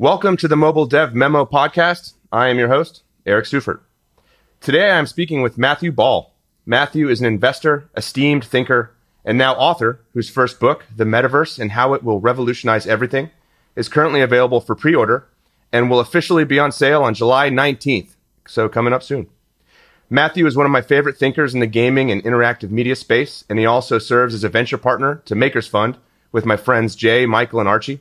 Welcome to the Mobile Dev Memo podcast. I am your host, Eric Seufert. Today I am speaking with Matthew Ball. Matthew is an investor, esteemed thinker, and now author whose first book, The Metaverse and How It Will Revolutionize Everything, is currently available for pre order and will officially be on sale on July 19th. So coming up soon. Matthew is one of my favorite thinkers in the gaming and interactive media space, and he also serves as a venture partner to Makers Fund with my friends Jay, Michael, and Archie.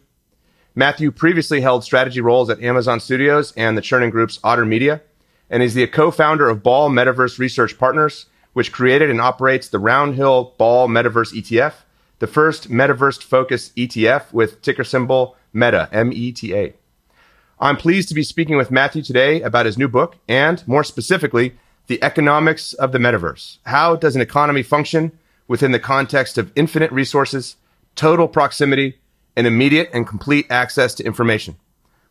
Matthew previously held strategy roles at Amazon Studios and the Chernin Group's Otter Media, and is the co-founder of Ball Metaverse Research Partners, which created and operates the Roundhill Ball Metaverse ETF, the first metaverse-focused ETF with ticker symbol META, M-E-T-A. I'm pleased to be speaking with Matthew today about his new book and, more specifically, the economics of the metaverse. How does an economy function within the context of infinite resources, total proximity, and immediate and complete access to information?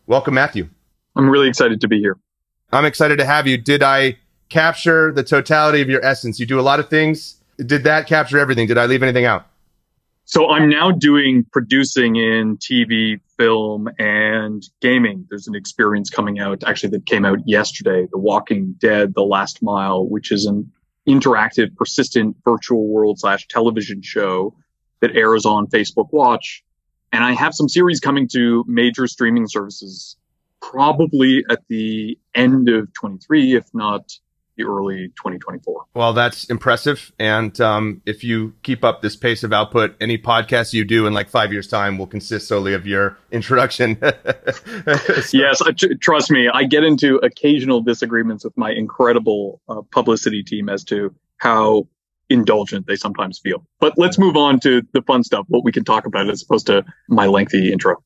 Welcome, Matthew. I'm really excited to be here. I'm excited to have you. Did I capture the totality of your essence? You do a lot of things. Did that capture everything? Did I leave anything out? So I'm now doing producing in TV, film, and gaming. There's an experience coming out actually that came out yesterday, The Walking Dead, The Last Mile, which is an interactive, persistent virtual world slash television show that airs on Facebook Watch. And I have some series coming to major streaming services probably at the end of 23, if not the early 2024. Well, that's impressive. And um, if you keep up this pace of output, any podcast you do in like five years' time will consist solely of your introduction. so. Yes, trust me, I get into occasional disagreements with my incredible uh, publicity team as to how indulgent they sometimes feel. But let's move on to the fun stuff, what we can talk about as opposed to my lengthy intro.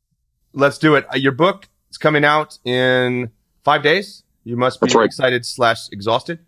Let's do it. Uh, your book is coming out in five days. You must be right. excited slash exhausted.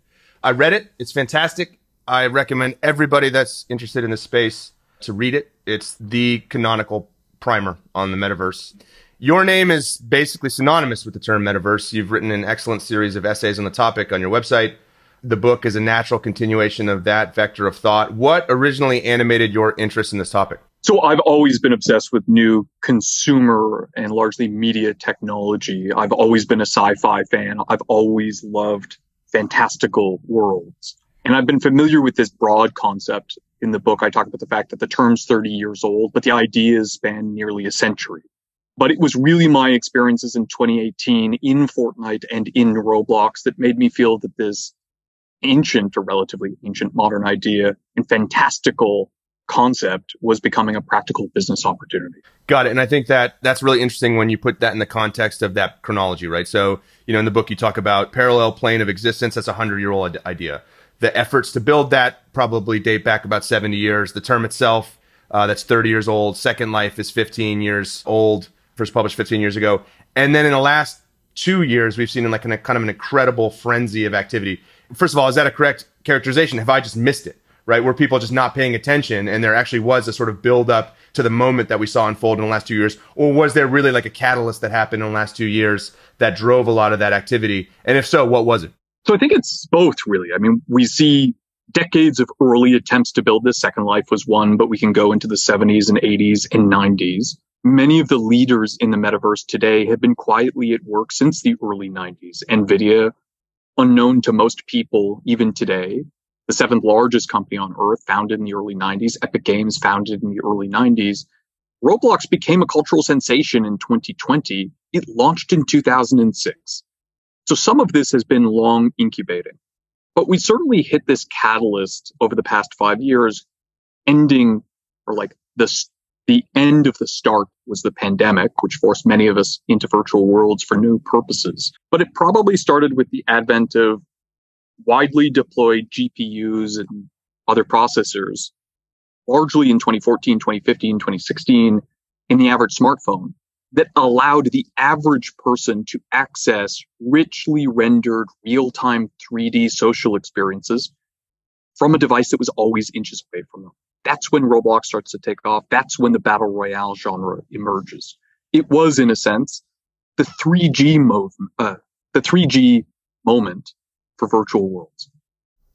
I read it. It's fantastic. I recommend everybody that's interested in this space to read it. It's the canonical primer on the metaverse. Your name is basically synonymous with the term metaverse. You've written an excellent series of essays on the topic on your website. The book is a natural continuation of that vector of thought. What originally animated your interest in this topic? So I've always been obsessed with new consumer and largely media technology. I've always been a sci-fi fan. I've always loved fantastical worlds. And I've been familiar with this broad concept. In the book, I talk about the fact that the term's 30 years old, but the ideas span nearly a century. But it was really my experiences in 2018 in Fortnite and in Roblox that made me feel that this ancient or relatively ancient modern idea and fantastical concept was becoming a practical business opportunity. Got it. And I think that that's really interesting when you put that in the context of that chronology, right? So, you know, in the book, you talk about parallel plane of existence. That's a hundred year old idea. The efforts to build that probably date back about 70 years. The term itself, uh, that's 30 years old. Second Life is 15 years old, first published 15 years ago. And then in the last two years, we've seen like an, kind of an incredible frenzy of activity. First of all, is that a correct characterization? Have I just missed it? right? Where people just not paying attention and there actually was a sort of build up to the moment that we saw unfold in the last two years? Or was there really like a catalyst that happened in the last two years that drove a lot of that activity? And if so, what was it? So I think it's both really. I mean, we see decades of early attempts to build this. Second Life was one, but we can go into the 70s and 80s and 90s. Many of the leaders in the metaverse today have been quietly at work since the early 90s. NVIDIA, unknown to most people even today, the seventh largest company on earth, founded in the early 90s, Epic Games, founded in the early 90s. Roblox became a cultural sensation in 2020. It launched in 2006. So some of this has been long incubating, but we certainly hit this catalyst over the past five years, ending or like the, the end of the start was the pandemic, which forced many of us into virtual worlds for new purposes. But it probably started with the advent of widely deployed GPUs and other processors, largely in 2014, 2015, 2016, in the average smartphone that allowed the average person to access richly rendered real-time 3D social experiences from a device that was always inches away from them. That's when Roblox starts to take off. That's when the battle royale genre emerges. It was, in a sense, the 3G move, uh, the 3G moment for virtual worlds.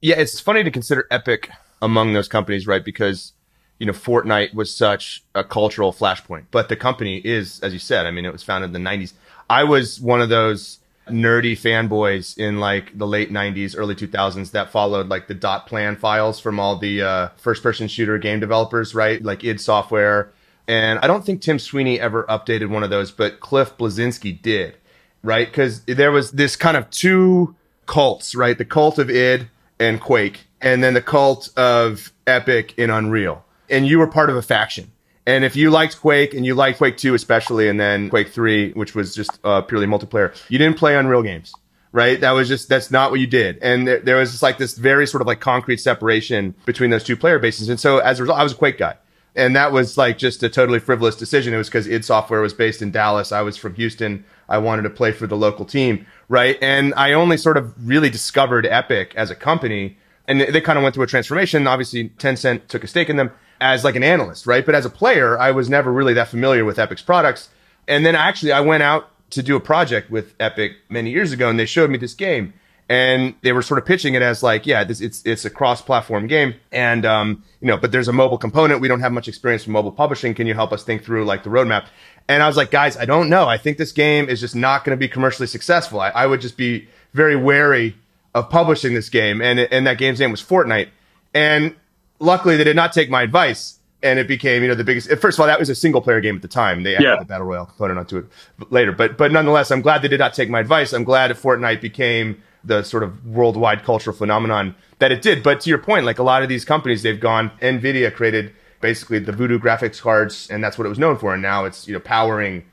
Yeah, it's funny to consider Epic among those companies, right? Because you know, Fortnite was such a cultural flashpoint. But the company is, as you said, I mean, it was founded in the 90s. I was one of those nerdy fanboys in like the late 90s, early 2000s that followed like the dot plan files from all the uh, first person shooter game developers, right? Like id Software. And I don't think Tim Sweeney ever updated one of those, but Cliff Bleszinski did, right? Because there was this kind of two cults, right? The cult of id and Quake, and then the cult of Epic and Unreal and you were part of a faction. And if you liked Quake and you liked Quake 2 especially, and then Quake 3, which was just uh, purely multiplayer, you didn't play Unreal games, right? That was just, that's not what you did. And there, there was just like this very sort of like concrete separation between those two player bases. And so as a result, I was a Quake guy. And that was like just a totally frivolous decision. It was because id Software was based in Dallas. I was from Houston. I wanted to play for the local team, right? And I only sort of really discovered Epic as a company. And they kind of went through a transformation. Obviously, Tencent took a stake in them as like an analyst, right? But as a player, I was never really that familiar with Epic's products. And then actually, I went out to do a project with Epic many years ago, and they showed me this game, and they were sort of pitching it as like, yeah, this it's it's a cross-platform game, and um, you know, but there's a mobile component. We don't have much experience in mobile publishing. Can you help us think through like the roadmap? And I was like, guys, I don't know. I think this game is just not going to be commercially successful. I, I would just be very wary of publishing this game, and and that game's name was Fortnite. And luckily they did not take my advice and it became you know the biggest eh, first of all that was a single player game at the time. They added yeah. the battle royale component onto it later. But but nonetheless i'm glad they did not take my advice. I'm glad fortnite became the sort of worldwide cultural phenomenon that it did. But to your point like a lot of these companies they've gone nvidia created basically the voodoo graphics cards and that's what it was known for. And now it's you know powering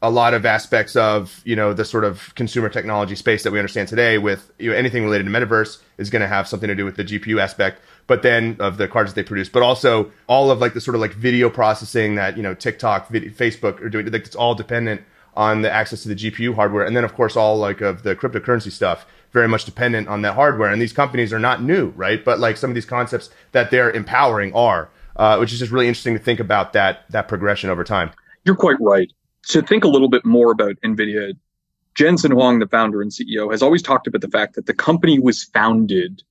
a lot of aspects of you know the sort of consumer technology space that we understand today with you know, anything related to metaverse is going to have something to do with the gpu aspect but then of the cards that they produce but also all of like the sort of like video processing that you know tiktok facebook are doing like it's all dependent on the access to the gpu hardware. And then of course all like of the cryptocurrency stuff very much dependent on that hardware. And these companies are not new right? But like some of these concepts that they're empowering are uh, which is just really interesting to think about that that progression over time. You're quite right to think a little bit more about NVIDIA, Jensen Huang, the founder and CEO, has always talked about the fact that the company was founded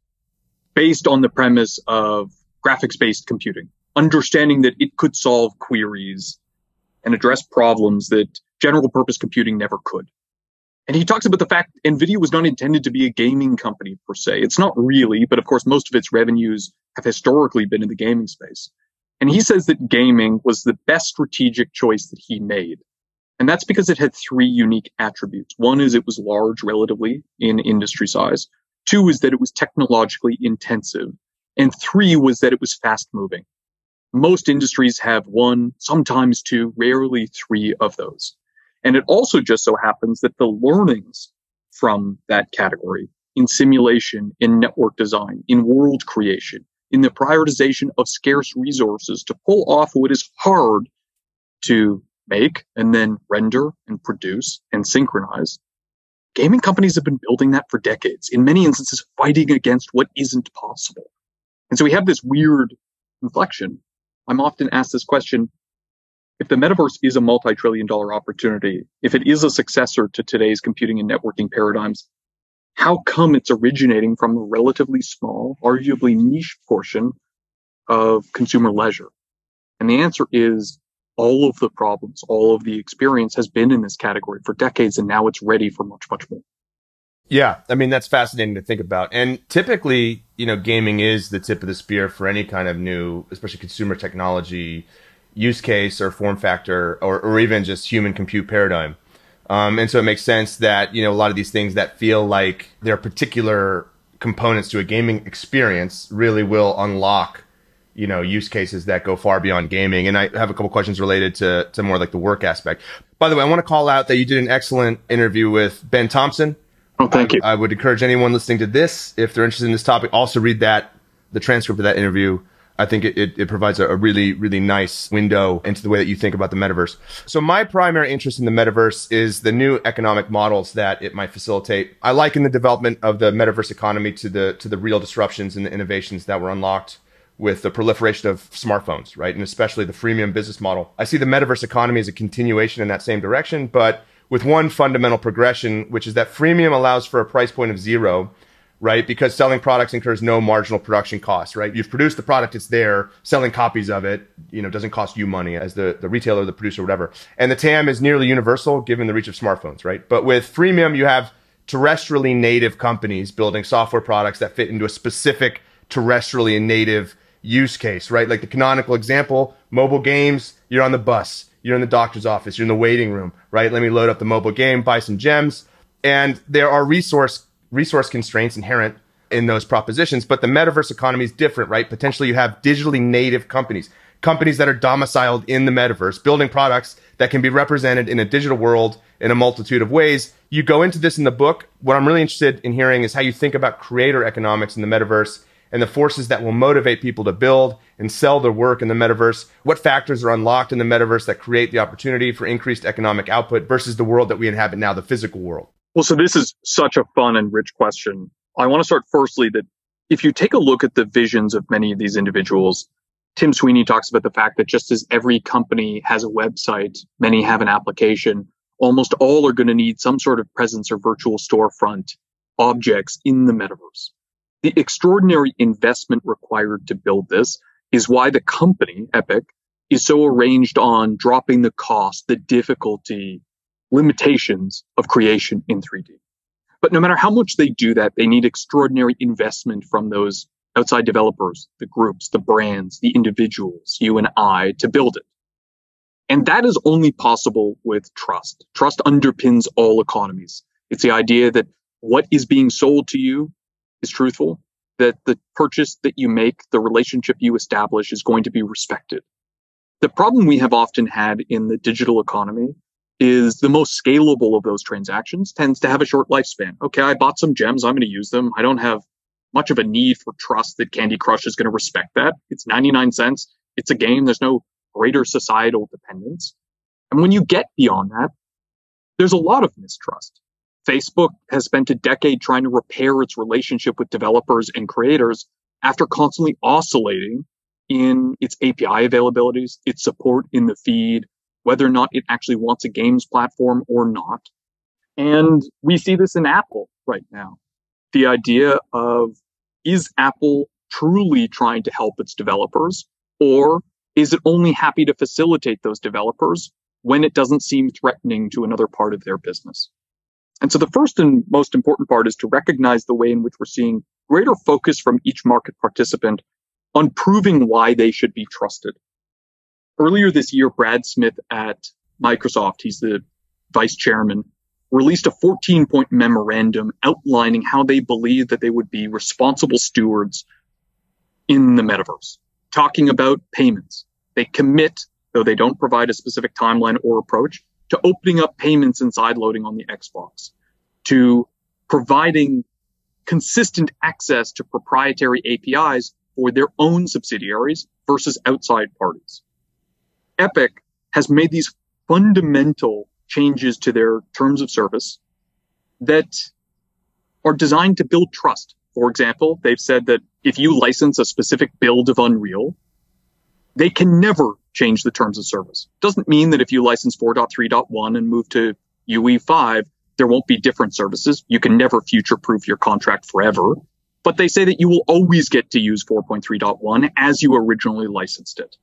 based on the premise of graphics based computing, understanding that it could solve queries and address problems that general purpose computing never could. And he talks about the fact NVIDIA was not intended to be a gaming company per se. It's not really, but of course, most of its revenues have historically been in the gaming space. And he says that gaming was the best strategic choice that he made and that's because it had three unique attributes. One is it was large relatively in industry size. Two is that it was technologically intensive. And three was that it was fast moving. Most industries have one, sometimes two, rarely three of those. And it also just so happens that the learnings from that category in simulation, in network design, in world creation, in the prioritization of scarce resources to pull off what is hard to make and then render and produce and synchronize. Gaming companies have been building that for decades, in many instances, fighting against what isn't possible. And so we have this weird inflection. I'm often asked this question if the metaverse is a multi trillion dollar opportunity, if it is a successor to today's computing and networking paradigms, how come it's originating from a relatively small, arguably niche portion of consumer leisure? And the answer is all of the problems, all of the experience has been in this category for decades, and now it's ready for much, much more. Yeah, I mean that's fascinating to think about. And typically, you know, gaming is the tip of the spear for any kind of new, especially consumer technology use case or form factor or, or even just human compute paradigm. Um, and so it makes sense that, you know, a lot of these things that feel like they're particular components to a gaming experience really will unlock you know use cases that go far beyond gaming. And i have a couple questions related to to more like the work aspect. By the way i want to call out that you did an excellent interview with ben thompson. Oh thank you. I, I would encourage anyone listening to this if they're interested in this topic also read that the transcript of that interview. I think it, it, it provides a, a, really, really nice window into the way that you think about the metaverse. So my primary interest in the metaverse is the new economic models that it might facilitate. I liken the development of the metaverse economy to the, to the real disruptions and the innovations that were unlocked with the proliferation of smartphones, right? And especially the freemium business model. I see the metaverse economy as a continuation in that same direction, but with one fundamental progression, which is that freemium allows for a price point of zero, right? Because selling products incurs no marginal production costs, right? You've produced the product, it's there. Selling copies of it, you know, doesn't cost you money as the, the retailer, the producer, whatever. And the TAM is nearly universal given the reach of smartphones, right? But with freemium, you have terrestrially native companies building software products that fit into a specific terrestrially native use case, right? Like the canonical example, mobile games, you're on the bus, you're in the doctor's office, you're in the waiting room, right? Let me load up the mobile game, buy some gems. And there are resource resource constraints inherent in those propositions, but the metaverse economy is different, right? Potentially you have digitally native companies, companies that are domiciled in the metaverse, building products that can be represented in a digital world in a multitude of ways. You go into this in the book. What I'm really interested in hearing is how you think about creator economics in the metaverse and the forces that will motivate people to build and sell their work in the metaverse. What factors are unlocked in the metaverse that create the opportunity for increased economic output versus the world that we inhabit now, the physical world? Well, so this is such a fun and rich question. I want to start firstly that if you take a look at the visions of many of these individuals, Tim Sweeney talks about the fact that just as every company has a website, many have an application, almost all are going to need some sort of presence or virtual storefront objects in the metaverse. The extraordinary investment required to build this is why the company, Epic, is so arranged on dropping the cost, the difficulty, limitations of creation in 3D. But no matter how much they do that, they need extraordinary investment from those outside developers, the groups, the brands, the individuals, you and I to build it. And that is only possible with trust. Trust underpins all economies. It's the idea that what is being sold to you is truthful, that the purchase that you make, the relationship you establish is going to be respected. The problem we have often had in the digital economy is the most scalable of those transactions tends to have a short lifespan. Okay, I bought some gems. I'm going to use them. I don't have much of a need for trust that Candy Crush is going to respect that. It's 99 cents. It's a game. There's no greater societal dependence. And when you get beyond that, there's a lot of mistrust. Facebook has spent a decade trying to repair its relationship with developers and creators after constantly oscillating in its API availabilities, its support in the feed, whether or not it actually wants a games platform or not. And we see this in Apple right now. The idea of is Apple truly trying to help its developers or is it only happy to facilitate those developers when it doesn't seem threatening to another part of their business? And so the first and most important part is to recognize the way in which we're seeing greater focus from each market participant on proving why they should be trusted earlier this year, Brad Smith at Microsoft, he's the vice chairman, released a 14 point memorandum outlining how they believe that they would be responsible stewards in the metaverse, talking about payments. They commit, though they don't provide a specific timeline or approach, to opening up payments and side loading on the Xbox, to providing consistent access to proprietary APIs for their own subsidiaries versus outside parties. Epic has made these fundamental changes to their terms of service that are designed to build trust. For example, they've said that if you license a specific build of Unreal, they can never change the terms of service. Doesn't mean that if you license 4.3.1 and move to UE5, there won't be different services. You can never future proof your contract forever. But they say that you will always get to use 4.3.1 as you originally licensed it.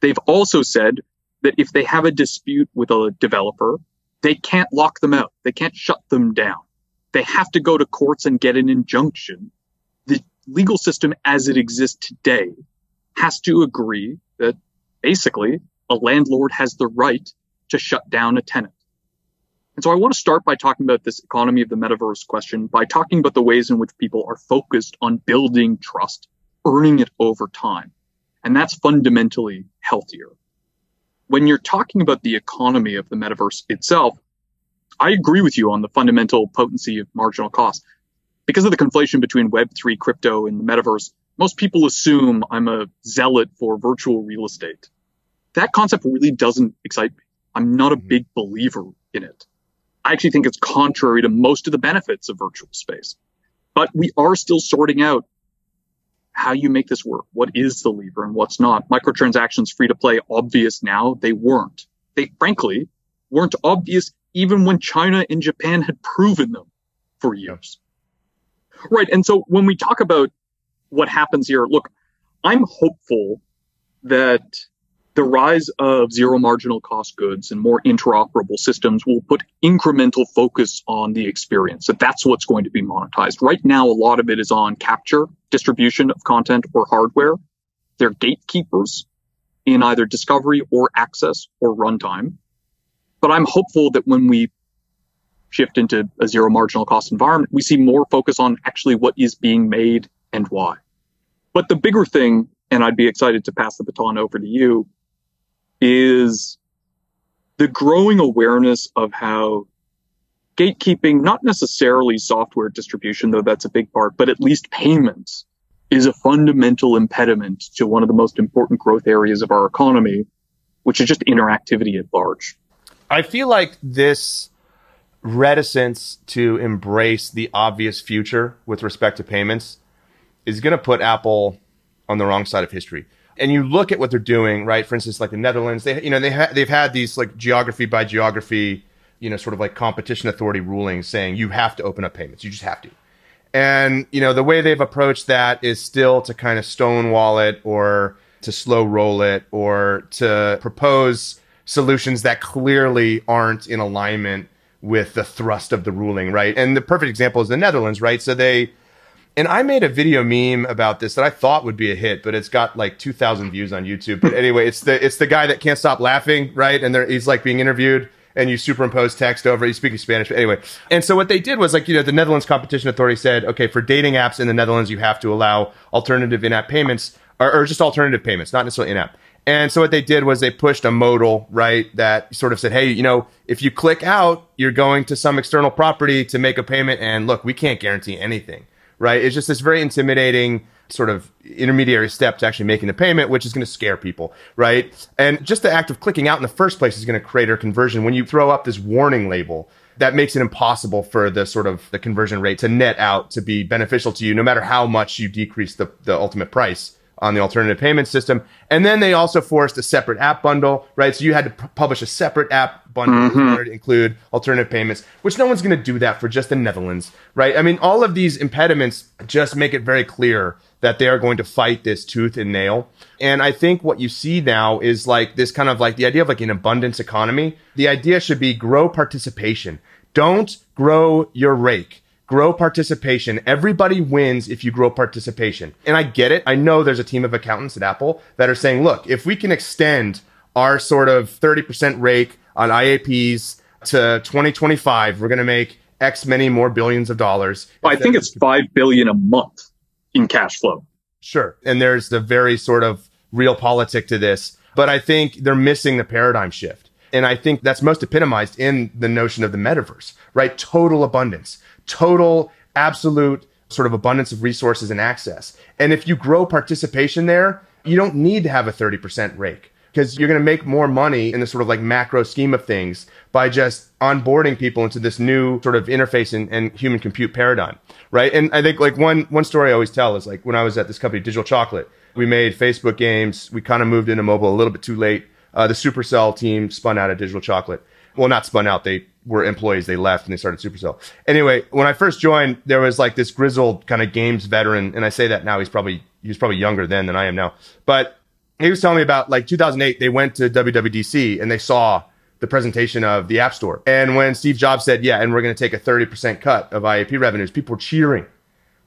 They've also said that if they have a dispute with a developer, they can't lock them out. They can't shut them down. They have to go to courts and get an injunction. The legal system as it exists today has to agree that basically a landlord has the right to shut down a tenant. And so I want to start by talking about this economy of the metaverse question by talking about the ways in which people are focused on building trust, earning it over time. And that's fundamentally healthier. When you're talking about the economy of the metaverse itself, I agree with you on the fundamental potency of marginal cost. Because of the conflation between Web3 crypto and the metaverse, most people assume I'm a zealot for virtual real estate. That concept really doesn't excite me. I'm not a mm-hmm. big believer in it. I actually think it's contrary to most of the benefits of virtual space. But we are still sorting out how you make this work. What is the lever and what's not? Microtransactions free to play obvious now. They weren't. They frankly weren't obvious even when China and Japan had proven them for years. Right. And so when we talk about what happens here, look, I'm hopeful that the rise of zero marginal cost goods and more interoperable systems will put incremental focus on the experience that that's what's going to be monetized. Right now a lot of it is on capture distribution of content or hardware. They're gatekeepers in either discovery or access or runtime. But i'm hopeful that when we shift into a zero marginal cost environment we see more focus on actually what is being made and why but the bigger thing and i'd be excited to pass the baton over to you is the growing awareness of how gatekeeping, not necessarily software distribution, though that's a big part, but at least payments is a fundamental impediment to one of the most important growth areas of our economy, which is just interactivity at large. I feel like this reticence to embrace the obvious future with respect to payments is going to put Apple on the wrong side of history and you look at what they're doing, right? For instance, like the Netherlands, they you know they ha- they've had these like geography by geography, you know, sort of like competition authority rulings saying you have to open up payments, you just have to. And you know the way they've approached that is still to kind of stonewall it or to slow roll it or to propose solutions that clearly aren't in alignment with the thrust of the ruling, right? And the perfect example is the Netherlands, right? So they and I made a video meme about this that I thought would be a hit, but it's got like 2,000 views on YouTube. But anyway, it's the it's the guy that can't stop laughing, right? And he's like being interviewed, and you superimpose text over. He's speaking Spanish, but anyway. And so what they did was like you know the Netherlands Competition Authority said, okay, for dating apps in the Netherlands, you have to allow alternative in-app payments or, or just alternative payments, not necessarily in-app. And so what they did was they pushed a modal, right, that sort of said, hey, you know, if you click out, you're going to some external property to make a payment. And look, we can't guarantee anything right? It's just this very intimidating sort of intermediary step to actually making the payment, which is going to scare people, right? And just the act of clicking out in the first place is going to create a conversion. When you throw up this warning label, that makes it impossible for the sort of the conversion rate to net out to be beneficial to you, no matter how much you decrease the, the ultimate price on the alternative payment system. And then they also forced a separate app bundle, right? So you had to p- publish a separate app bundle mm-hmm. to include alternative payments, which no one's going to do that for just the Netherlands, right? I mean, all of these impediments just make it very clear that they are going to fight this tooth and nail. And I think what you see now is like this kind of like the idea of like an abundance economy. The idea should be grow participation. Don't grow your rake grow participation. Everybody wins if you grow participation. And I get it. I know there's a team of accountants at Apple that are saying, look, if we can extend our sort of 30% rake on IAPs to 2025, we're going to make X many more billions of dollars. I think it's 5 billion a month in cash flow. Sure. And there's the very sort of realpolitik to this, but I think they're missing the paradigm shift. And I think that's most epitomized in the notion of the metaverse, right? Total abundance total, absolute sort of abundance of resources and access. And if you grow participation there, you don't need to have a 30% rake because you're going to make more money in the sort of like macro scheme of things by just onboarding people into this new sort of interface and, and, human compute paradigm, right? And I think like one one story I always tell is like when I was at this company, Digital Chocolate, we made Facebook games. We kind of moved into mobile a little bit too late. Uh, the Supercell team spun out of Digital Chocolate. Well, not spun out. They were employees. They left and they started Supercell. Anyway, when I first joined, there was like this grizzled kind of games veteran, and I say that now. He's probably he was probably younger then than I am now, but he was telling me about like 2008. They went to WWDC and they saw the presentation of the App Store. And when Steve Jobs said, "Yeah, and we're going to take a 30% cut of IAP revenues," people were cheering,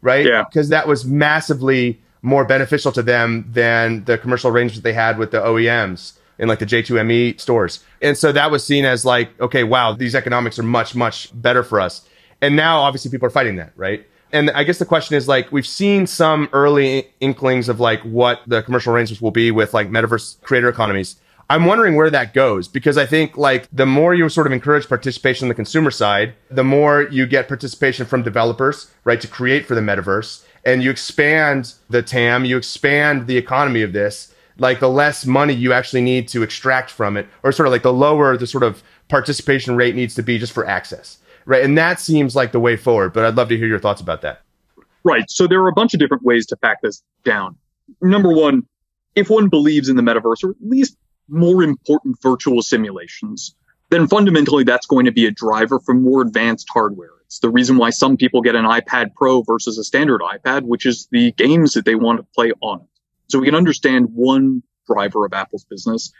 right? Yeah, because that was massively more beneficial to them than the commercial arrangements they had with the OEMs in like the J2ME stores. And so that was seen as like, okay, wow, these economics are much, much better for us. And now obviously people are fighting that, right? And I guess the question is like, we've seen some early inklings of like what the commercial arrangements will be with like metaverse creator economies. I'm wondering where that goes because I think like the more you sort of encourage participation on the consumer side, the more you get participation from developers, right, to create for the metaverse and you expand the TAM, you expand the economy of this like the less money you actually need to extract from it, or sort of like the lower the sort of participation rate needs to be just for access. Right. And that seems like the way forward, but I'd love to hear your thoughts about that. Right. So there are a bunch of different ways to pack this down. Number one, if one believes in the metaverse, or at least more important virtual simulations, then fundamentally that's going to be a driver for more advanced hardware It's the reason why some people get an iPad Pro versus a standard iPad, which is the games that they want to play on it. So we can understand one driver of Apple's business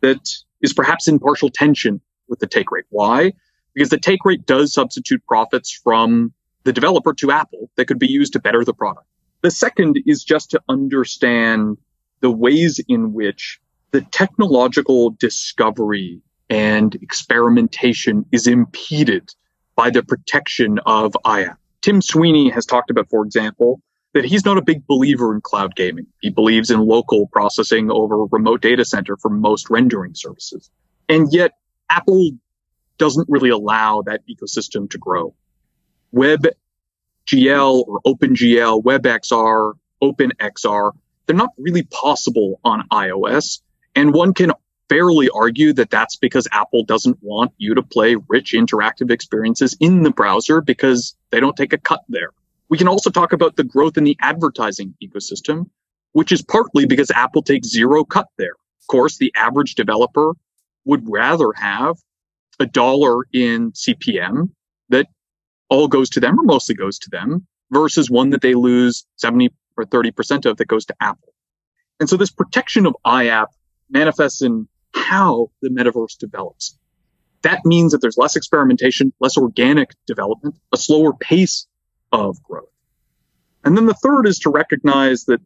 that is perhaps in partial tension with the take rate. Why? Because the take rate does substitute profits from the developer to Apple that could be used to better the product. The second is just to understand the ways in which the technological discovery and experimentation is impeded by the protection of IAP. Tim Sweeney has talked about, for example, that he's not a big believer in cloud gaming. He believes in local processing over remote data center for most rendering services. And yet Apple doesn't really allow that ecosystem to grow. WebGL or OpenGL, WebXR, OpenXR, they're not really possible on iOS. And one can fairly argue that that's because Apple doesn't want you to play rich interactive experiences in the browser because they don't take a cut there. We can also talk about the growth in the advertising ecosystem, which is partly because Apple takes zero cut there. Of course, the average developer would rather have a dollar in CPM that all goes to them or mostly goes to them versus one that they lose 70 or 30% of that goes to Apple. And so this protection of IAP manifests in how the metaverse develops. That means that there's less experimentation, less organic development, a slower pace of growth. And then the third is to recognize that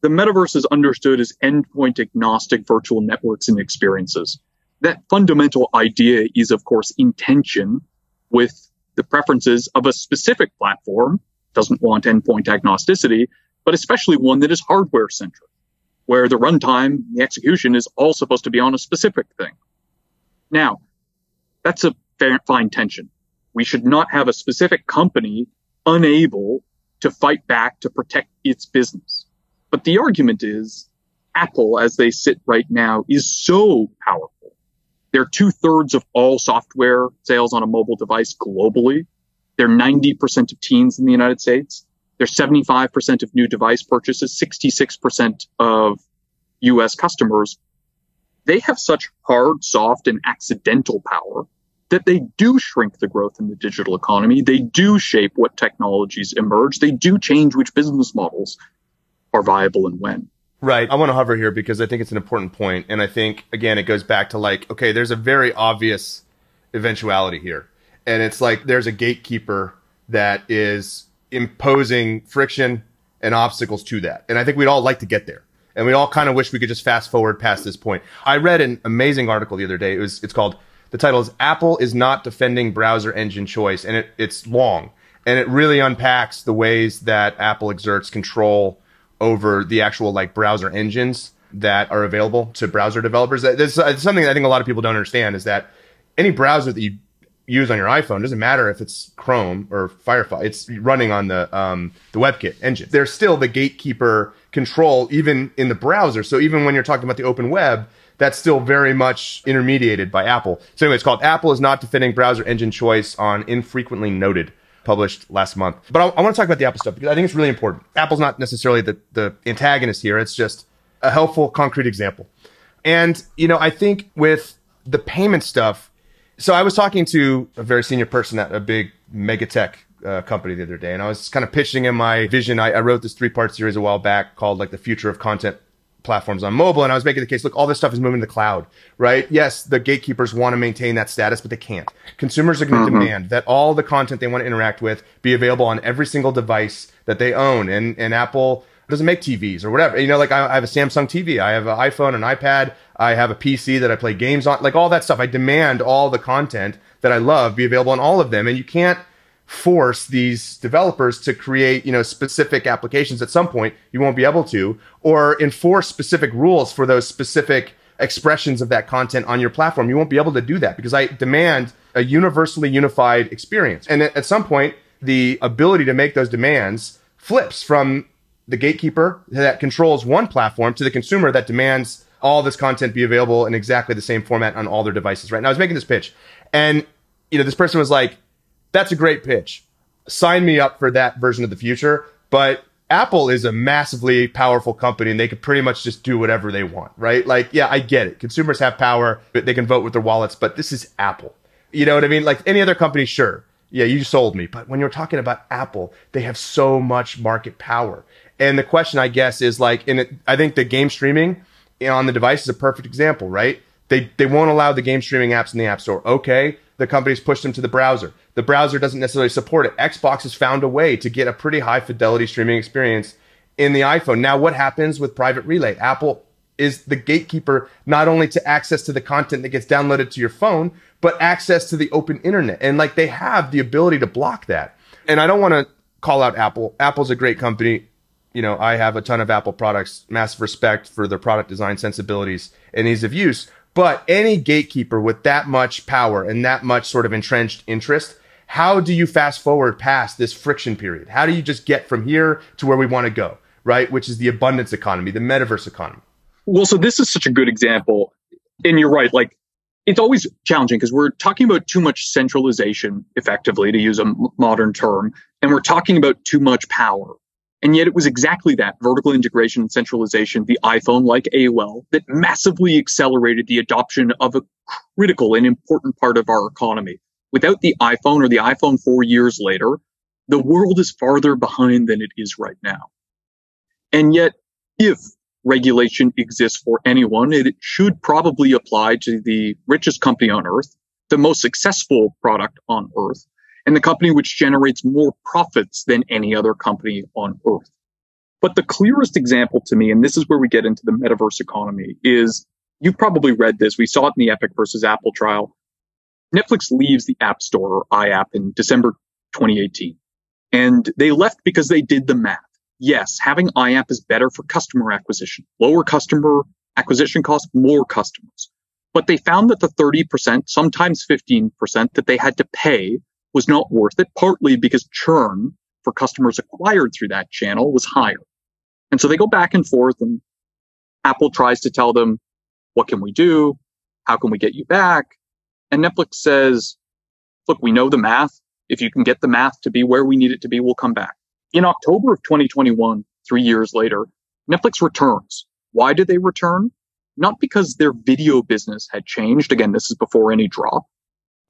the metaverse is understood as endpoint agnostic virtual networks and experiences. That fundamental idea is, of course, in tension with the preferences of a specific platform, doesn't want endpoint agnosticity, but especially one that is hardware centric where the runtime, the execution is all supposed to be on a specific thing. Now, that's a fine tension. We should not have a specific company unable to fight back to protect its business. But the argument is Apple, as they sit right now, is so powerful. They're two thirds of all software sales on a mobile device globally. They're 90% of teens in the United States. They're 75% of new device purchases, 66% of US customers. They have such hard, soft, and accidental power that they do shrink the growth in the digital economy. They do shape what technologies emerge. They do change which business models are viable and when. Right. I want to hover here because I think it's an important point. And I think, again, it goes back to like, okay, there's a very obvious eventuality here. And it's like there's a gatekeeper that is imposing friction and obstacles to that. And I think we'd all like to get there. And we all kind of wish we could just fast forward past this point. I read an amazing article the other day. It was it's called the title is Apple is not defending browser engine choice and it, it's long and it really unpacks the ways that Apple exerts control over the actual like browser engines that are available to browser developers. That's something I think a lot of people don't understand is that any browser that you use on your iPhone. Doesn't matter if it's Chrome or Firefox. It's running on the um, the WebKit engine. There's still the gatekeeper control even in the browser. So even when you're talking about the open web, that's still very much intermediated by Apple. So anyway, it's called Apple is not defending browser engine choice on infrequently noted published last month. But I, I want to talk about the Apple stuff because I think it's really important. Apple's not necessarily the, the antagonist here. It's just a helpful, concrete example. And, you know, I think with the payment stuff, so I was talking to a very senior person at a big mega tech uh, company the other day, and I was kind of pitching in my vision. I, I wrote this three part series a while back called like the future of content platforms on mobile. And I was making the case, look, all this stuff is moving to the cloud, right? Yes, the gatekeepers want to maintain that status, but they can't. Consumers are going to mm-hmm. demand that all the content they want to interact with be available on every single device that they own. And, and Apple doesn't make TVs or whatever. You know, like I, I have a Samsung TV, I have an iPhone, an iPad, I have a PC that I play games on, like all that stuff. I demand all the content that I love be available on all of them. And you can't force these developers to create, you know, specific applications at some point. You won't be able to, or enforce specific rules for those specific expressions of that content on your platform. You won't be able to do that because I demand a universally unified experience. And at some point, the ability to make those demands flips from the gatekeeper that controls one platform to the consumer that demands all this content be available in exactly the same format on all their devices, right? Now I was making this pitch and, you know, this person was like, that's a great pitch. Sign me up for that version of the future. But Apple is a massively powerful company and they could pretty much just do whatever they want, right? Like, yeah, I get it. Consumers have power, they can vote with their wallets, but this is Apple. You know what I mean? Like any other company, sure yeah, you sold me. But when you're talking about Apple, they have so much market power. And the question, I guess, is like, and it, I think the game streaming on the device is a perfect example, right? They, they won't allow the game streaming apps in the App Store. Okay, the companies push them to the browser. The browser doesn't necessarily support it. Xbox has found a way to get a pretty high fidelity streaming experience in the iPhone. Now, what happens with Private Relay? Apple is the gatekeeper not only to access to the content that gets downloaded to your phone, but access to the open internet. And like they have the ability to block that. And I don't want to call out Apple. Apple's a great company. You know, I have a ton of Apple products, massive respect for their product design sensibilities and ease of use. But any gatekeeper with that much power and that much sort of entrenched interest, how do you fast forward past this friction period? How do you just get from here to where we want to go, right? Which is the abundance economy, the metaverse economy. Well, so this is such a good example. And you're right. Like it's always challenging because we're talking about too much centralization, effectively, to use a modern term, and we're talking about too much power. And yet it was exactly that vertical integration and centralization, the iPhone like AOL, that massively accelerated the adoption of a critical and important part of our economy. Without the iPhone or the iPhone four years later, the world is farther behind than it is right now. And yet, if regulation exists for anyone, it should probably apply to the richest company on earth, the most successful product on earth, and the company which generates more profits than any other company on earth. But the clearest example to me, and this is where we get into the metaverse economy, is you've probably read this. We saw it in the Epic versus Apple trial. Netflix leaves the App Store or IAP in December 2018. And they left because they did the math yes, having IAP is better for customer acquisition, lower customer acquisition costs, more customers. But they found that the 30%, sometimes 15% that they had to pay was not worth it, partly because churn for customers acquired through that channel was higher. And so they go back and forth and Apple tries to tell them, what can we do? How can we get you back? And Netflix says, look, we know the math. If you can get the math to be where we need it to be, we'll come back. In October of 2021, three years later, Netflix returns. Why did they return? Not because their video business had changed. Again, this is before any drop,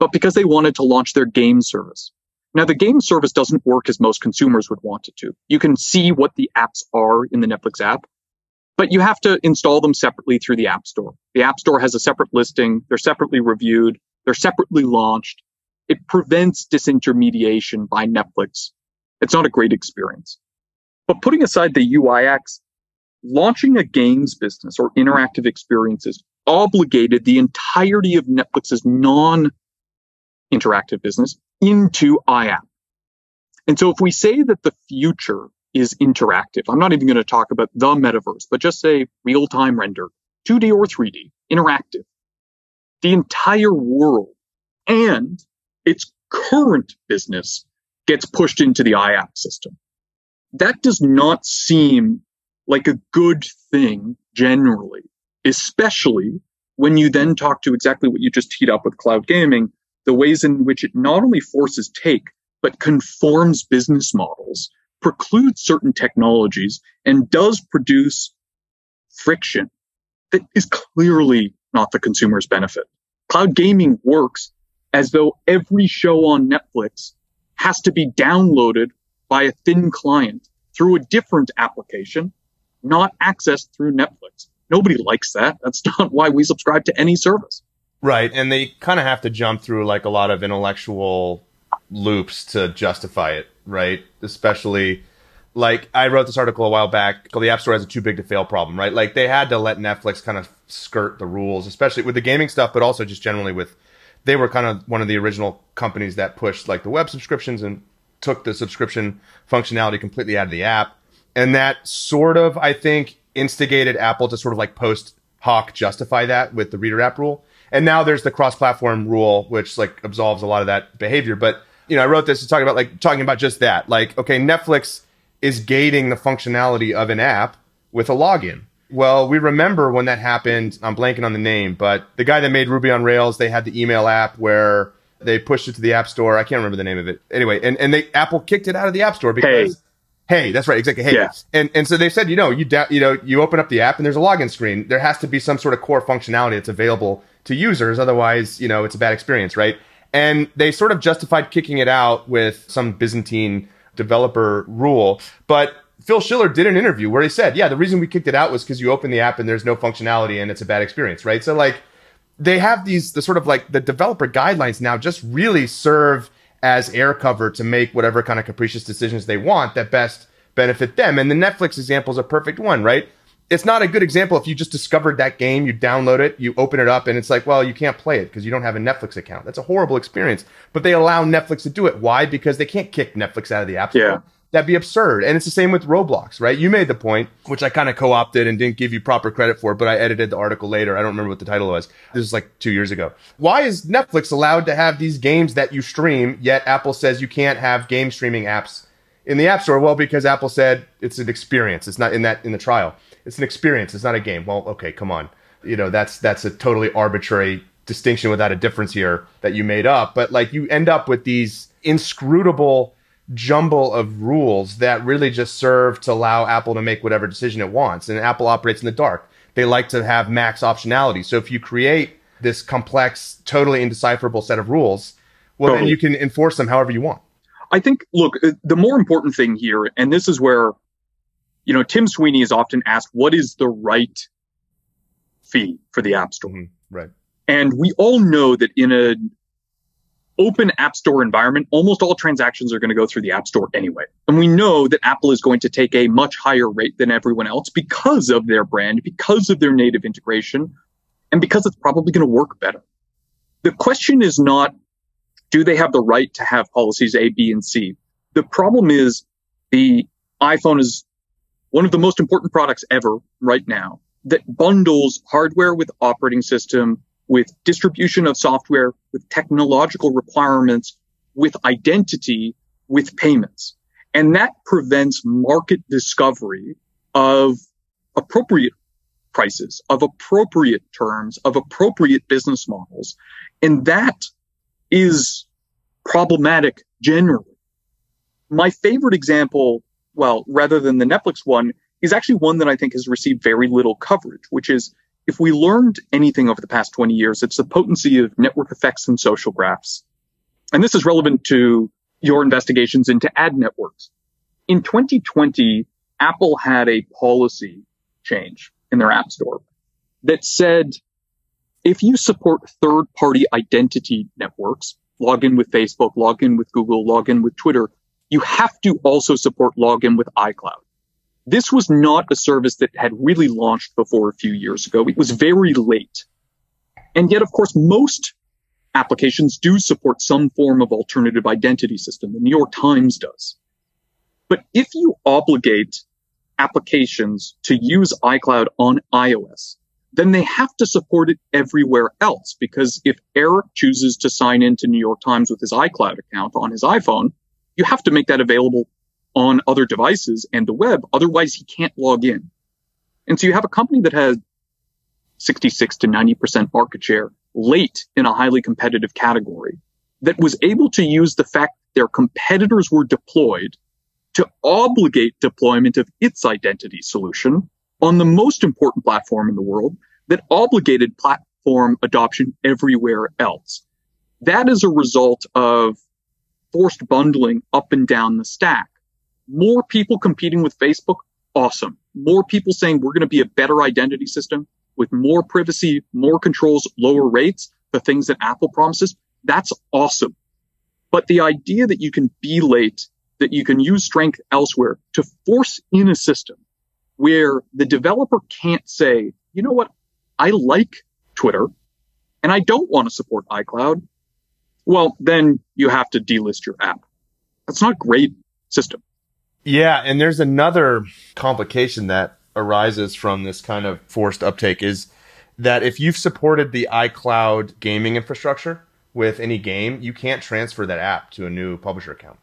but because they wanted to launch their game service. Now, the game service doesn't work as most consumers would want it to. You can see what the apps are in the Netflix app, but you have to install them separately through the App Store. The App Store has a separate listing. They're separately reviewed. They're separately launched. It prevents disintermediation by Netflix it's not a great experience. But putting aside the UIX, launching a games business or interactive experiences obligated the entirety of Netflix's non interactive business into IAP. And so if we say that the future is interactive, I'm not even going to talk about the metaverse, but just say real time render, 2D or 3D, interactive. The entire world and its current business gets pushed into the IAP system. That does not seem like a good thing generally, especially when you then talk to exactly what you just teed up with cloud gaming, the ways in which it not only forces take, but conforms business models, precludes certain technologies, and does produce friction that is clearly not the consumer's benefit. Cloud gaming works as though every show on Netflix has to be downloaded by a thin client through a different application, not accessed through Netflix. Nobody likes that. That's not why we subscribe to any service. Right. And they kind of have to jump through like a lot of intellectual loops to justify it, right? Especially like I wrote this article a while back called The App Store has a too big to fail problem, right? Like they had to let Netflix kind of skirt the rules, especially with the gaming stuff, but also just generally with they were kind of one of the original companies that pushed like the web subscriptions and took the subscription functionality completely out of the app. And that sort of, I think, instigated Apple to sort of like post hoc justify that with the reader app rule. And now there's the cross platform rule, which like absolves a lot of that behavior. But, you know, I wrote this to talk about like talking about just that. Like, okay, Netflix is gating the functionality of an app with a login. Well, we remember when that happened. I'm blanking on the name, but the guy that made Ruby on Rails, they had the email app where they pushed it to the App Store. I can't remember the name of it. Anyway, and, and they Apple kicked it out of the App Store because hey, hey that's right, exactly. Hey. Yeah. And and so they said, you know, you da- you know, you open up the app and there's a login screen. There has to be some sort of core functionality that's available to users, otherwise, you know, it's a bad experience, right? And they sort of justified kicking it out with some Byzantine developer rule. But Phil Schiller did an interview where he said, yeah, the reason we kicked it out was because you open the app and there's no functionality and it's a bad experience, right? So like they have these, the sort of like the developer guidelines now just really serve as air cover to make whatever kind of capricious decisions they want that best benefit them. And the Netflix example is a perfect one, right? It's not a good example if you just discovered that game, you download it, you open it up, and it's like, well, you can't play it because you don't have a Netflix account. That's a horrible experience. But they allow Netflix to do it. Why? Because they can't kick Netflix out of the App Store. Yeah. That'd be absurd. And it's the same with Roblox, right? You made the point, which I kind of co opted and didn't give you proper credit for, but I edited the article later. I don't remember what the title was. This is like two years ago. Why is Netflix allowed to have these games that you stream, yet Apple says you can't have game streaming apps in the App Store? Well, because Apple said it's an experience. It's not in that in the trial. It's an experience. It's not a game. Well, okay, come on. You know, that's that's a totally arbitrary distinction without a difference here that you made up. But like you end up with these inscrutable jumble of rules that really just serve to allow Apple to make whatever decision it wants. And Apple operates in the dark. They like to have max optionality. So if you create this complex, totally indecipherable set of rules, well, then you can enforce them however you want. I think, look, the more important thing here, and this is where, you know, Tim Sweeney is often asked, what is the right fee for the App Store? Mhm, Right. And we all know that in an open App Store environment, almost all transactions are going to go through the App Store anyway. And we know that Apple is going to take a much higher rate than everyone else because of their brand, because of their native integration, and because it's probably going to work better. The question is not, do they have the right to have policies A, B, and C? The problem is the iPhone is one of the most important products ever right now that bundles hardware with operating system, with distribution of software, with technological requirements, with identity, with payments. And that prevents market discovery of appropriate prices, of appropriate terms, of appropriate business models. And that is problematic generally. My favorite example, well, rather than the Netflix one, is actually one that I think has received very little coverage, which is if we learned anything over the past 20 years, it's the potency of network effects and social graphs. And this is relevant to your investigations into ad networks. In 2020, Apple had a policy change in their app store that said if you support third party identity networks, log in with Facebook, log in with Google, log in with Twitter, you have to also support login with iCloud. This was not a service that had really launched before a few years ago. It was very late. And yet, of course, most applications do support some form of alternative identity system. The New York Times does. But if you obligate applications to use iCloud on iOS, then they have to support it everywhere else. Because if Eric chooses to sign into New York Times with his iCloud account on his iPhone, you have to make that available on other devices and the web. Otherwise, he can't log in. And so you have a company that has 66 to 90% market share late in a highly competitive category that was able to use the fact their competitors were deployed to obligate deployment of its identity solution on the most important platform in the world that obligated platform adoption everywhere else. That is a result of forced bundling up and down the stack. More people competing with Facebook, awesome. More people saying we're going to be a better identity system with more privacy, more controls, lower rates, the things that Apple promises. That's awesome. But the idea that you can be late, that you can use strength elsewhere to force in a system where the developer can't say, you know what? I like Twitter and I don't want to support iCloud. Well, then you have to delist your app. That's not a great system. Yeah, and there's another complication that arises from this kind of forced uptake is that if you've supported the iCloud gaming infrastructure with any game, you can't transfer that app to a new publisher account.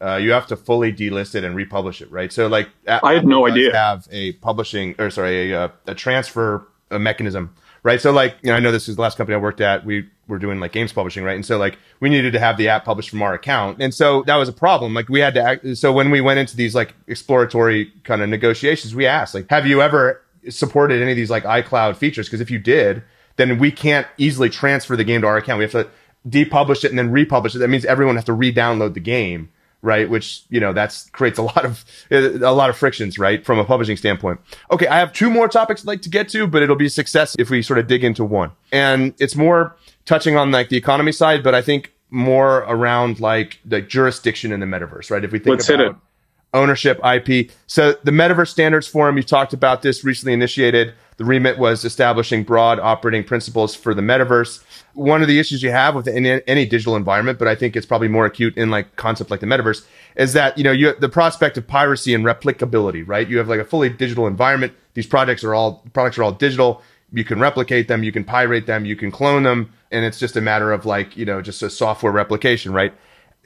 Uh, you have to fully delist it and republish it, right? So, like, I had no idea. Have a publishing or sorry, a, uh, a transfer mechanism, right? So, like, you know, I know this is the last company I worked at. We were doing like games publishing, right? And so, like, we needed to have the app published from our account, and so that was a problem. Like, we had to. Act, so when we went into these like exploratory kind of negotiations, we asked, like, have you ever supported any of these like iCloud features? Because if you did, then we can't easily transfer the game to our account. We have to depublish it and then republish it, that means everyone has to re-download the game, right? Which you know that's creates a lot of a lot of frictions, right, from a publishing standpoint. Okay, I have two more topics I'd like to get to, but it'll be a success if we sort of dig into one, and it's more touching on like the economy side, but I think more around like the jurisdiction in the metaverse, right? If we think Let's about ownership, IP. So the Metaverse Standards Forum, you talked about this recently initiated. The remit was establishing broad operating principles for the metaverse. One of the issues you have with any, any digital environment, but I think it's probably more acute in like concept like the metaverse, is that you know you the prospect of piracy and replicability, right? You have like a fully digital environment. These projects are all products are all digital. You can replicate them, you can pirate them, you can clone them, and it's just a matter of like you know just a software replication, right?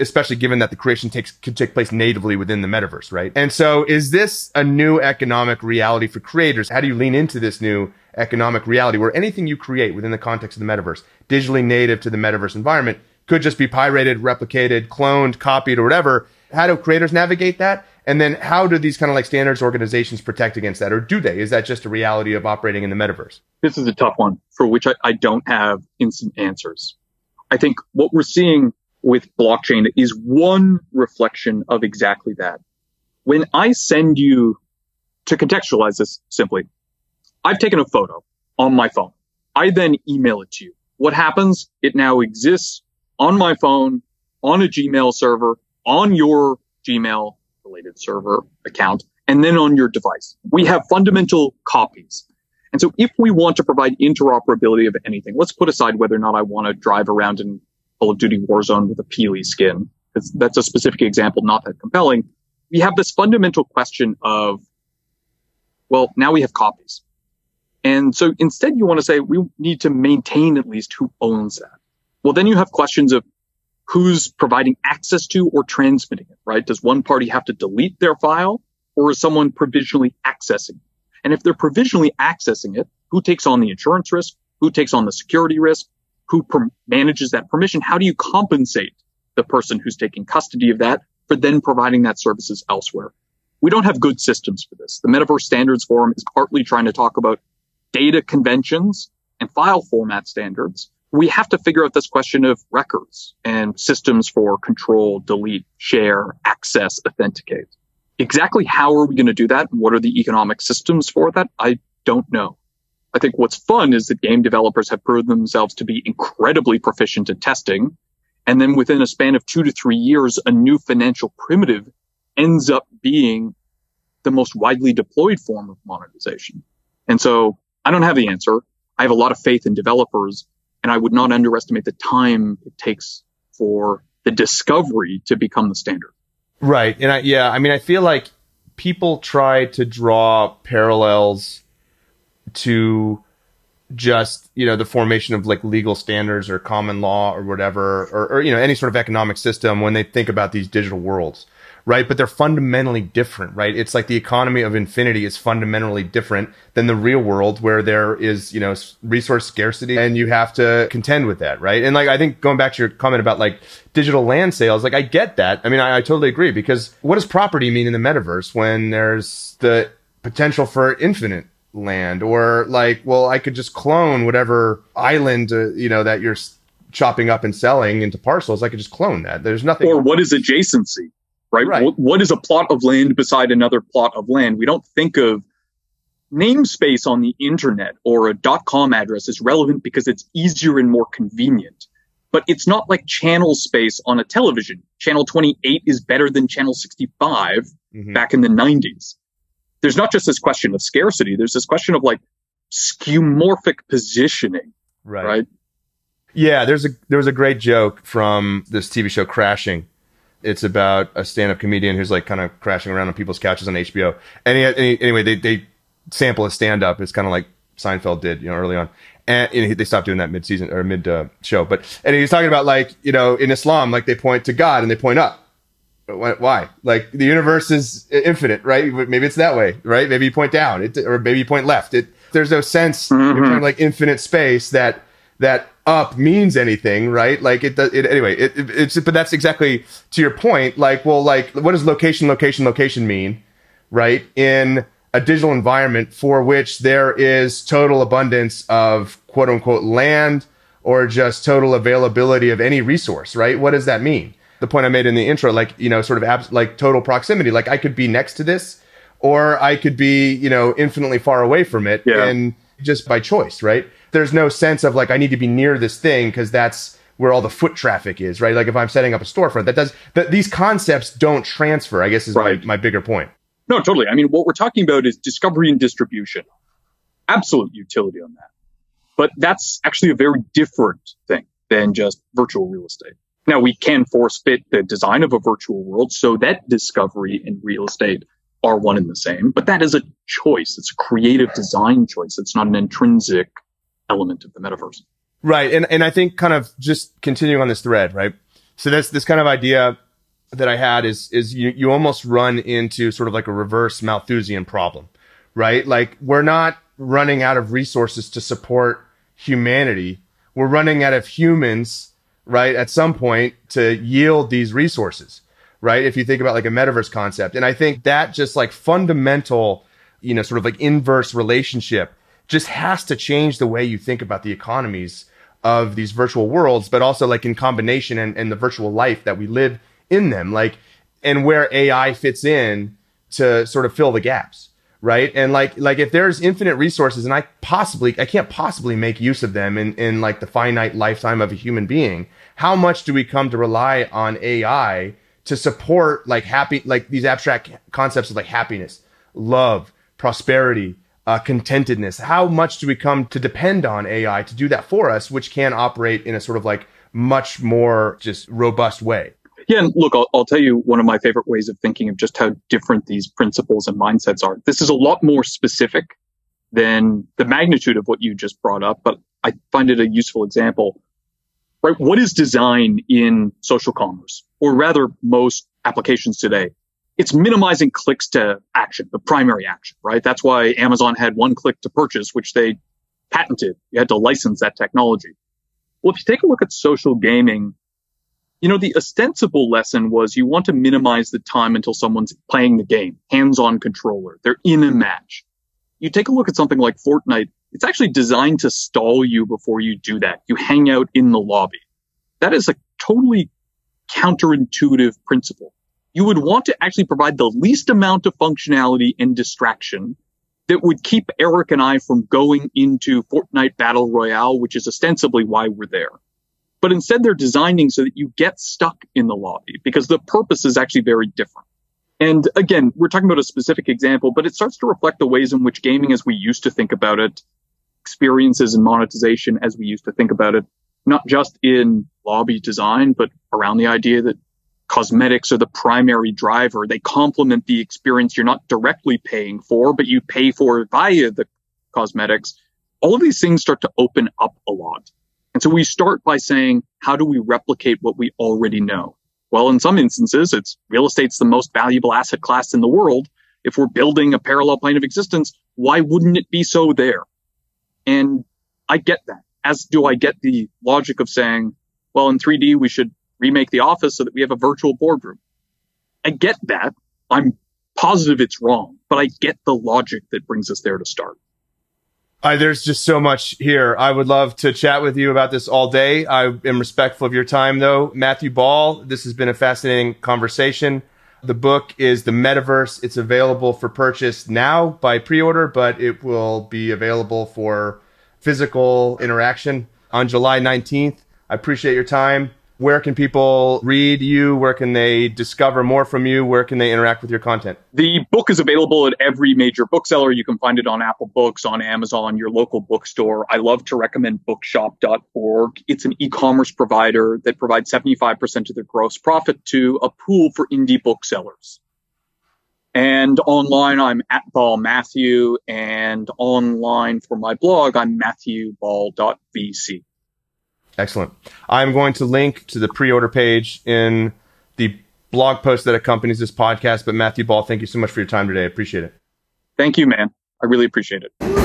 Especially given that the creation takes could take place natively within the metaverse, right? And so is this a new economic reality for creators? How do you lean into this new economic reality where anything you create within the context of the metaverse, digitally native to the metaverse environment, could just be pirated, replicated, cloned, copied, or whatever? How do creators navigate that? And then how do these kind of like standards organizations protect against that? Or do they? Is that just a reality of operating in the metaverse? This is a tough one for which I, I don't have instant answers. I think what we're seeing with blockchain is one reflection of exactly that. When I send you to contextualize this simply, I've taken a photo on my phone. I then email it to you. What happens? It now exists on my phone, on a Gmail server, on your Gmail related server account, and then on your device. We have fundamental copies. And so if we want to provide interoperability of anything, let's put aside whether or not I want to drive around in Call of Duty Warzone with a Peely skin. Because that's a specific example, not that compelling. We have this fundamental question of, well, now we have copies. And so instead you want to say we need to maintain at least who owns that. Well, then you have questions of who's providing access to or transmitting it, right? Does one party have to delete their file or is someone provisionally accessing it? And if they're provisionally accessing it, who takes on the insurance risk? Who takes on the security risk? Who per- manages that permission? How do you compensate the person who's taking custody of that for then providing that services elsewhere? We don't have good systems for this. The Metaverse Standards Forum is partly trying to talk about data conventions and file format standards. We have to figure out this question of records and systems for control, delete, share, access, authenticate. Exactly how are we going to do that? What are the economic systems for that? I don't know. I think what's fun is that game developers have proven themselves to be incredibly proficient at testing. And then within a span of two to three years, a new financial primitive ends up being the most widely deployed form of monetization. And so I don't have the answer. I have a lot of faith in developers and I would not underestimate the time it takes for the discovery to become the standard. Right. And I, yeah, I mean, I feel like people try to draw parallels to just you know the formation of like legal standards or common law or whatever or, or, you know any sort of economic system when they think about these digital worlds right? But they're fundamentally different right? It's like the economy of infinity is fundamentally different than the real world where there is you know resource scarcity and you have to contend with that right? And like i think going back to your comment about like digital land sales like i get that. I mean i, I totally agree because what does property mean in the metaverse when there's the potential for infinite land or like well i could just clone whatever island uh, you know that you're chopping up and selling into parcels. I could just clone that. There's nothing or what is adjacency right, right. What, what is a plot of land beside another plot of land? We don't think of namespace on the internet or a dot com address is relevant because it's easier and more convenient. But it's not like channel space on a television. Channel 28 is better than channel 65 mm-hmm. back in the 90s there's not just this question of scarcity. There's this question of like skeuomorphic positioning. Right. Right. Yeah. There's a, there was a great joke from this TV show Crashing. It's about a stand-up comedian who's like kind of crashing around on people's couches on HBO. And, he, and he, anyway, they, they sample a stand-up. It's kind of like Seinfeld did, you know, early on. And, and they stopped doing that mid-season or mid uh, show. But, and he's talking about like, you know, in Islam, like they point to God and they point up why? Like the universe is infinite, right? Maybe it's that way, right? Maybe you point down, it, or maybe you point left. It there's no sense mm-hmm. in like infinite space that that up means anything, right? Like it does. It, anyway, it, it, it's but that's exactly to your point. Like, well, like what does location, location, location mean, right? In a digital environment for which there is total abundance of quote unquote land or just total availability of any resource, right? What does that mean? The point I made in the intro, like, you know, sort of abs- like total proximity, like I could be next to this or I could be, you know, infinitely far away from it Yeah. and just by choice, right? There's no sense of like I need to be near this thing because that's where all the foot traffic is, right? Like if I'm setting up a storefront, that does that these concepts don't transfer, I guess is Right. my, my bigger point. No, totally. I mean, what we're talking about is discovery and distribution. Absolute utility on that. But that's actually a very different thing than just virtual real estate. Now, we can force fit the design of a virtual world so that discovery and real estate are one and the same, but that is a choice. It's a creative design choice. It's not an intrinsic element of the metaverse. Right. And and I think kind of just continuing on this thread, right? So this this kind of idea that I had is is you you almost run into sort of like a reverse Malthusian problem, right? Like we're not running out of resources to support humanity. We're running out of humans, right, at some point to yield these resources, right? If you think about like a metaverse concept. And I think that just like fundamental, you know, sort of like inverse relationship just has to change the way you think about the economies of these virtual worlds, but also like in combination and, and the virtual life that we live in them, like, and where AI fits in to sort of fill the gaps, right? And like, like if there's infinite resources and I possibly, I can't possibly make use of them in, in like the finite lifetime of a human being, how much do we come to rely on AI to support like happy, like these abstract concepts of like happiness, love, prosperity, uh, contentedness. How much do we come to depend on AI to do that for us, which can operate in a sort of like much more just robust way? Yeah, and look, I'll, I'll tell you one of my favorite ways of thinking of just how different these principles and mindsets are. This is a lot more specific than the magnitude of what you just brought up, but I find it a useful example. Right? What is design in social commerce, or rather, most applications today? It's minimizing clicks to action, the primary action, right? That's why Amazon had one click to purchase, which they patented. You had to license that technology. Well, if you take a look at social gaming, you know, the ostensible lesson was you want to minimize the time until someone's playing the game, hands on controller. They're in a match. You take a look at something like Fortnite. It's actually designed to stall you before you do that. You hang out in the lobby. That is a totally counterintuitive principle. You would want to actually provide the least amount of functionality and distraction that would keep Eric and I from going into Fortnite Battle Royale, which is ostensibly why we're there but instead they're designing so that you get stuck in the lobby because the purpose is actually very different. And again, we're talking about a specific example, but it starts to reflect the ways in which gaming as we used to think about it, experiences and monetization as we used to think about it, not just in lobby design, but around the idea that cosmetics are the primary driver. They complement the experience you're not directly paying for, but you pay for via the cosmetics. All of these things start to open up a lot. And so we start by saying, how do we replicate what we already know? Well, in some instances, it's real estate's the most valuable asset class in the world. If we're building a parallel plane of existence, why wouldn't it be so there? And I get that, as do I get the logic of saying, well, in 3D, we should remake the office so that we have a virtual boardroom. I get that. I'm positive it's wrong, but I get the logic that brings us there to start. There's just so much here. I would love to chat with you about this all day. I am respectful of your time, though. Matthew Ball, this has been a fascinating conversation. The book is The Metaverse. It's available for purchase now by pre order, but it will be available for physical interaction on July 19th. I appreciate your time. Where can people read you? Where can they discover more from you? Where can they interact with your content? The book is available at every major bookseller. You can find it on Apple Books, on Amazon, your local bookstore. I love to recommend bookshop.org. It's an e-commerce provider that provides 75% of their gross profit to a pool for indie booksellers. And online, I'm at Ball Matthew, and online for my blog, I'm matthewball.vc. Excellent. I'm going to link to the pre-order page in the blog post that accompanies this podcast. But Matthew Ball, thank you so much for your time today. I appreciate it. Thank you, man. I really appreciate it.